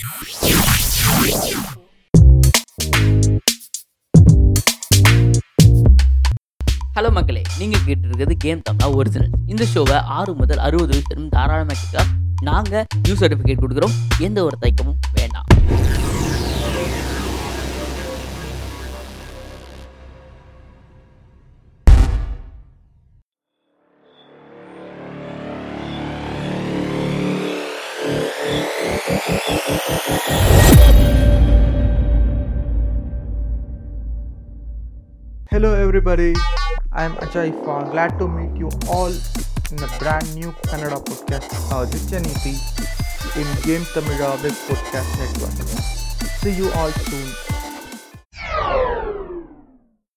Hello மக்களே. நீங்கள் கேட்டிருக்கிறது கேம் தமிழா ஒரிஜினல் இந்த ஷோவை ஆறு முதல் அறுபது வயசு தாராளமாக கேட்க நாங்கள் நியூ சர்டிஃபிகேட் கொடுக்குறோம். எந்த ஒரு தயக்கமும் வேண்டாம். Hello, everybody. I am Ajay Fa. Glad to meet you all in a brand new Kannada podcast, uh, Nityaniti, in Game Tamila Big Podcast Network. See you all soon.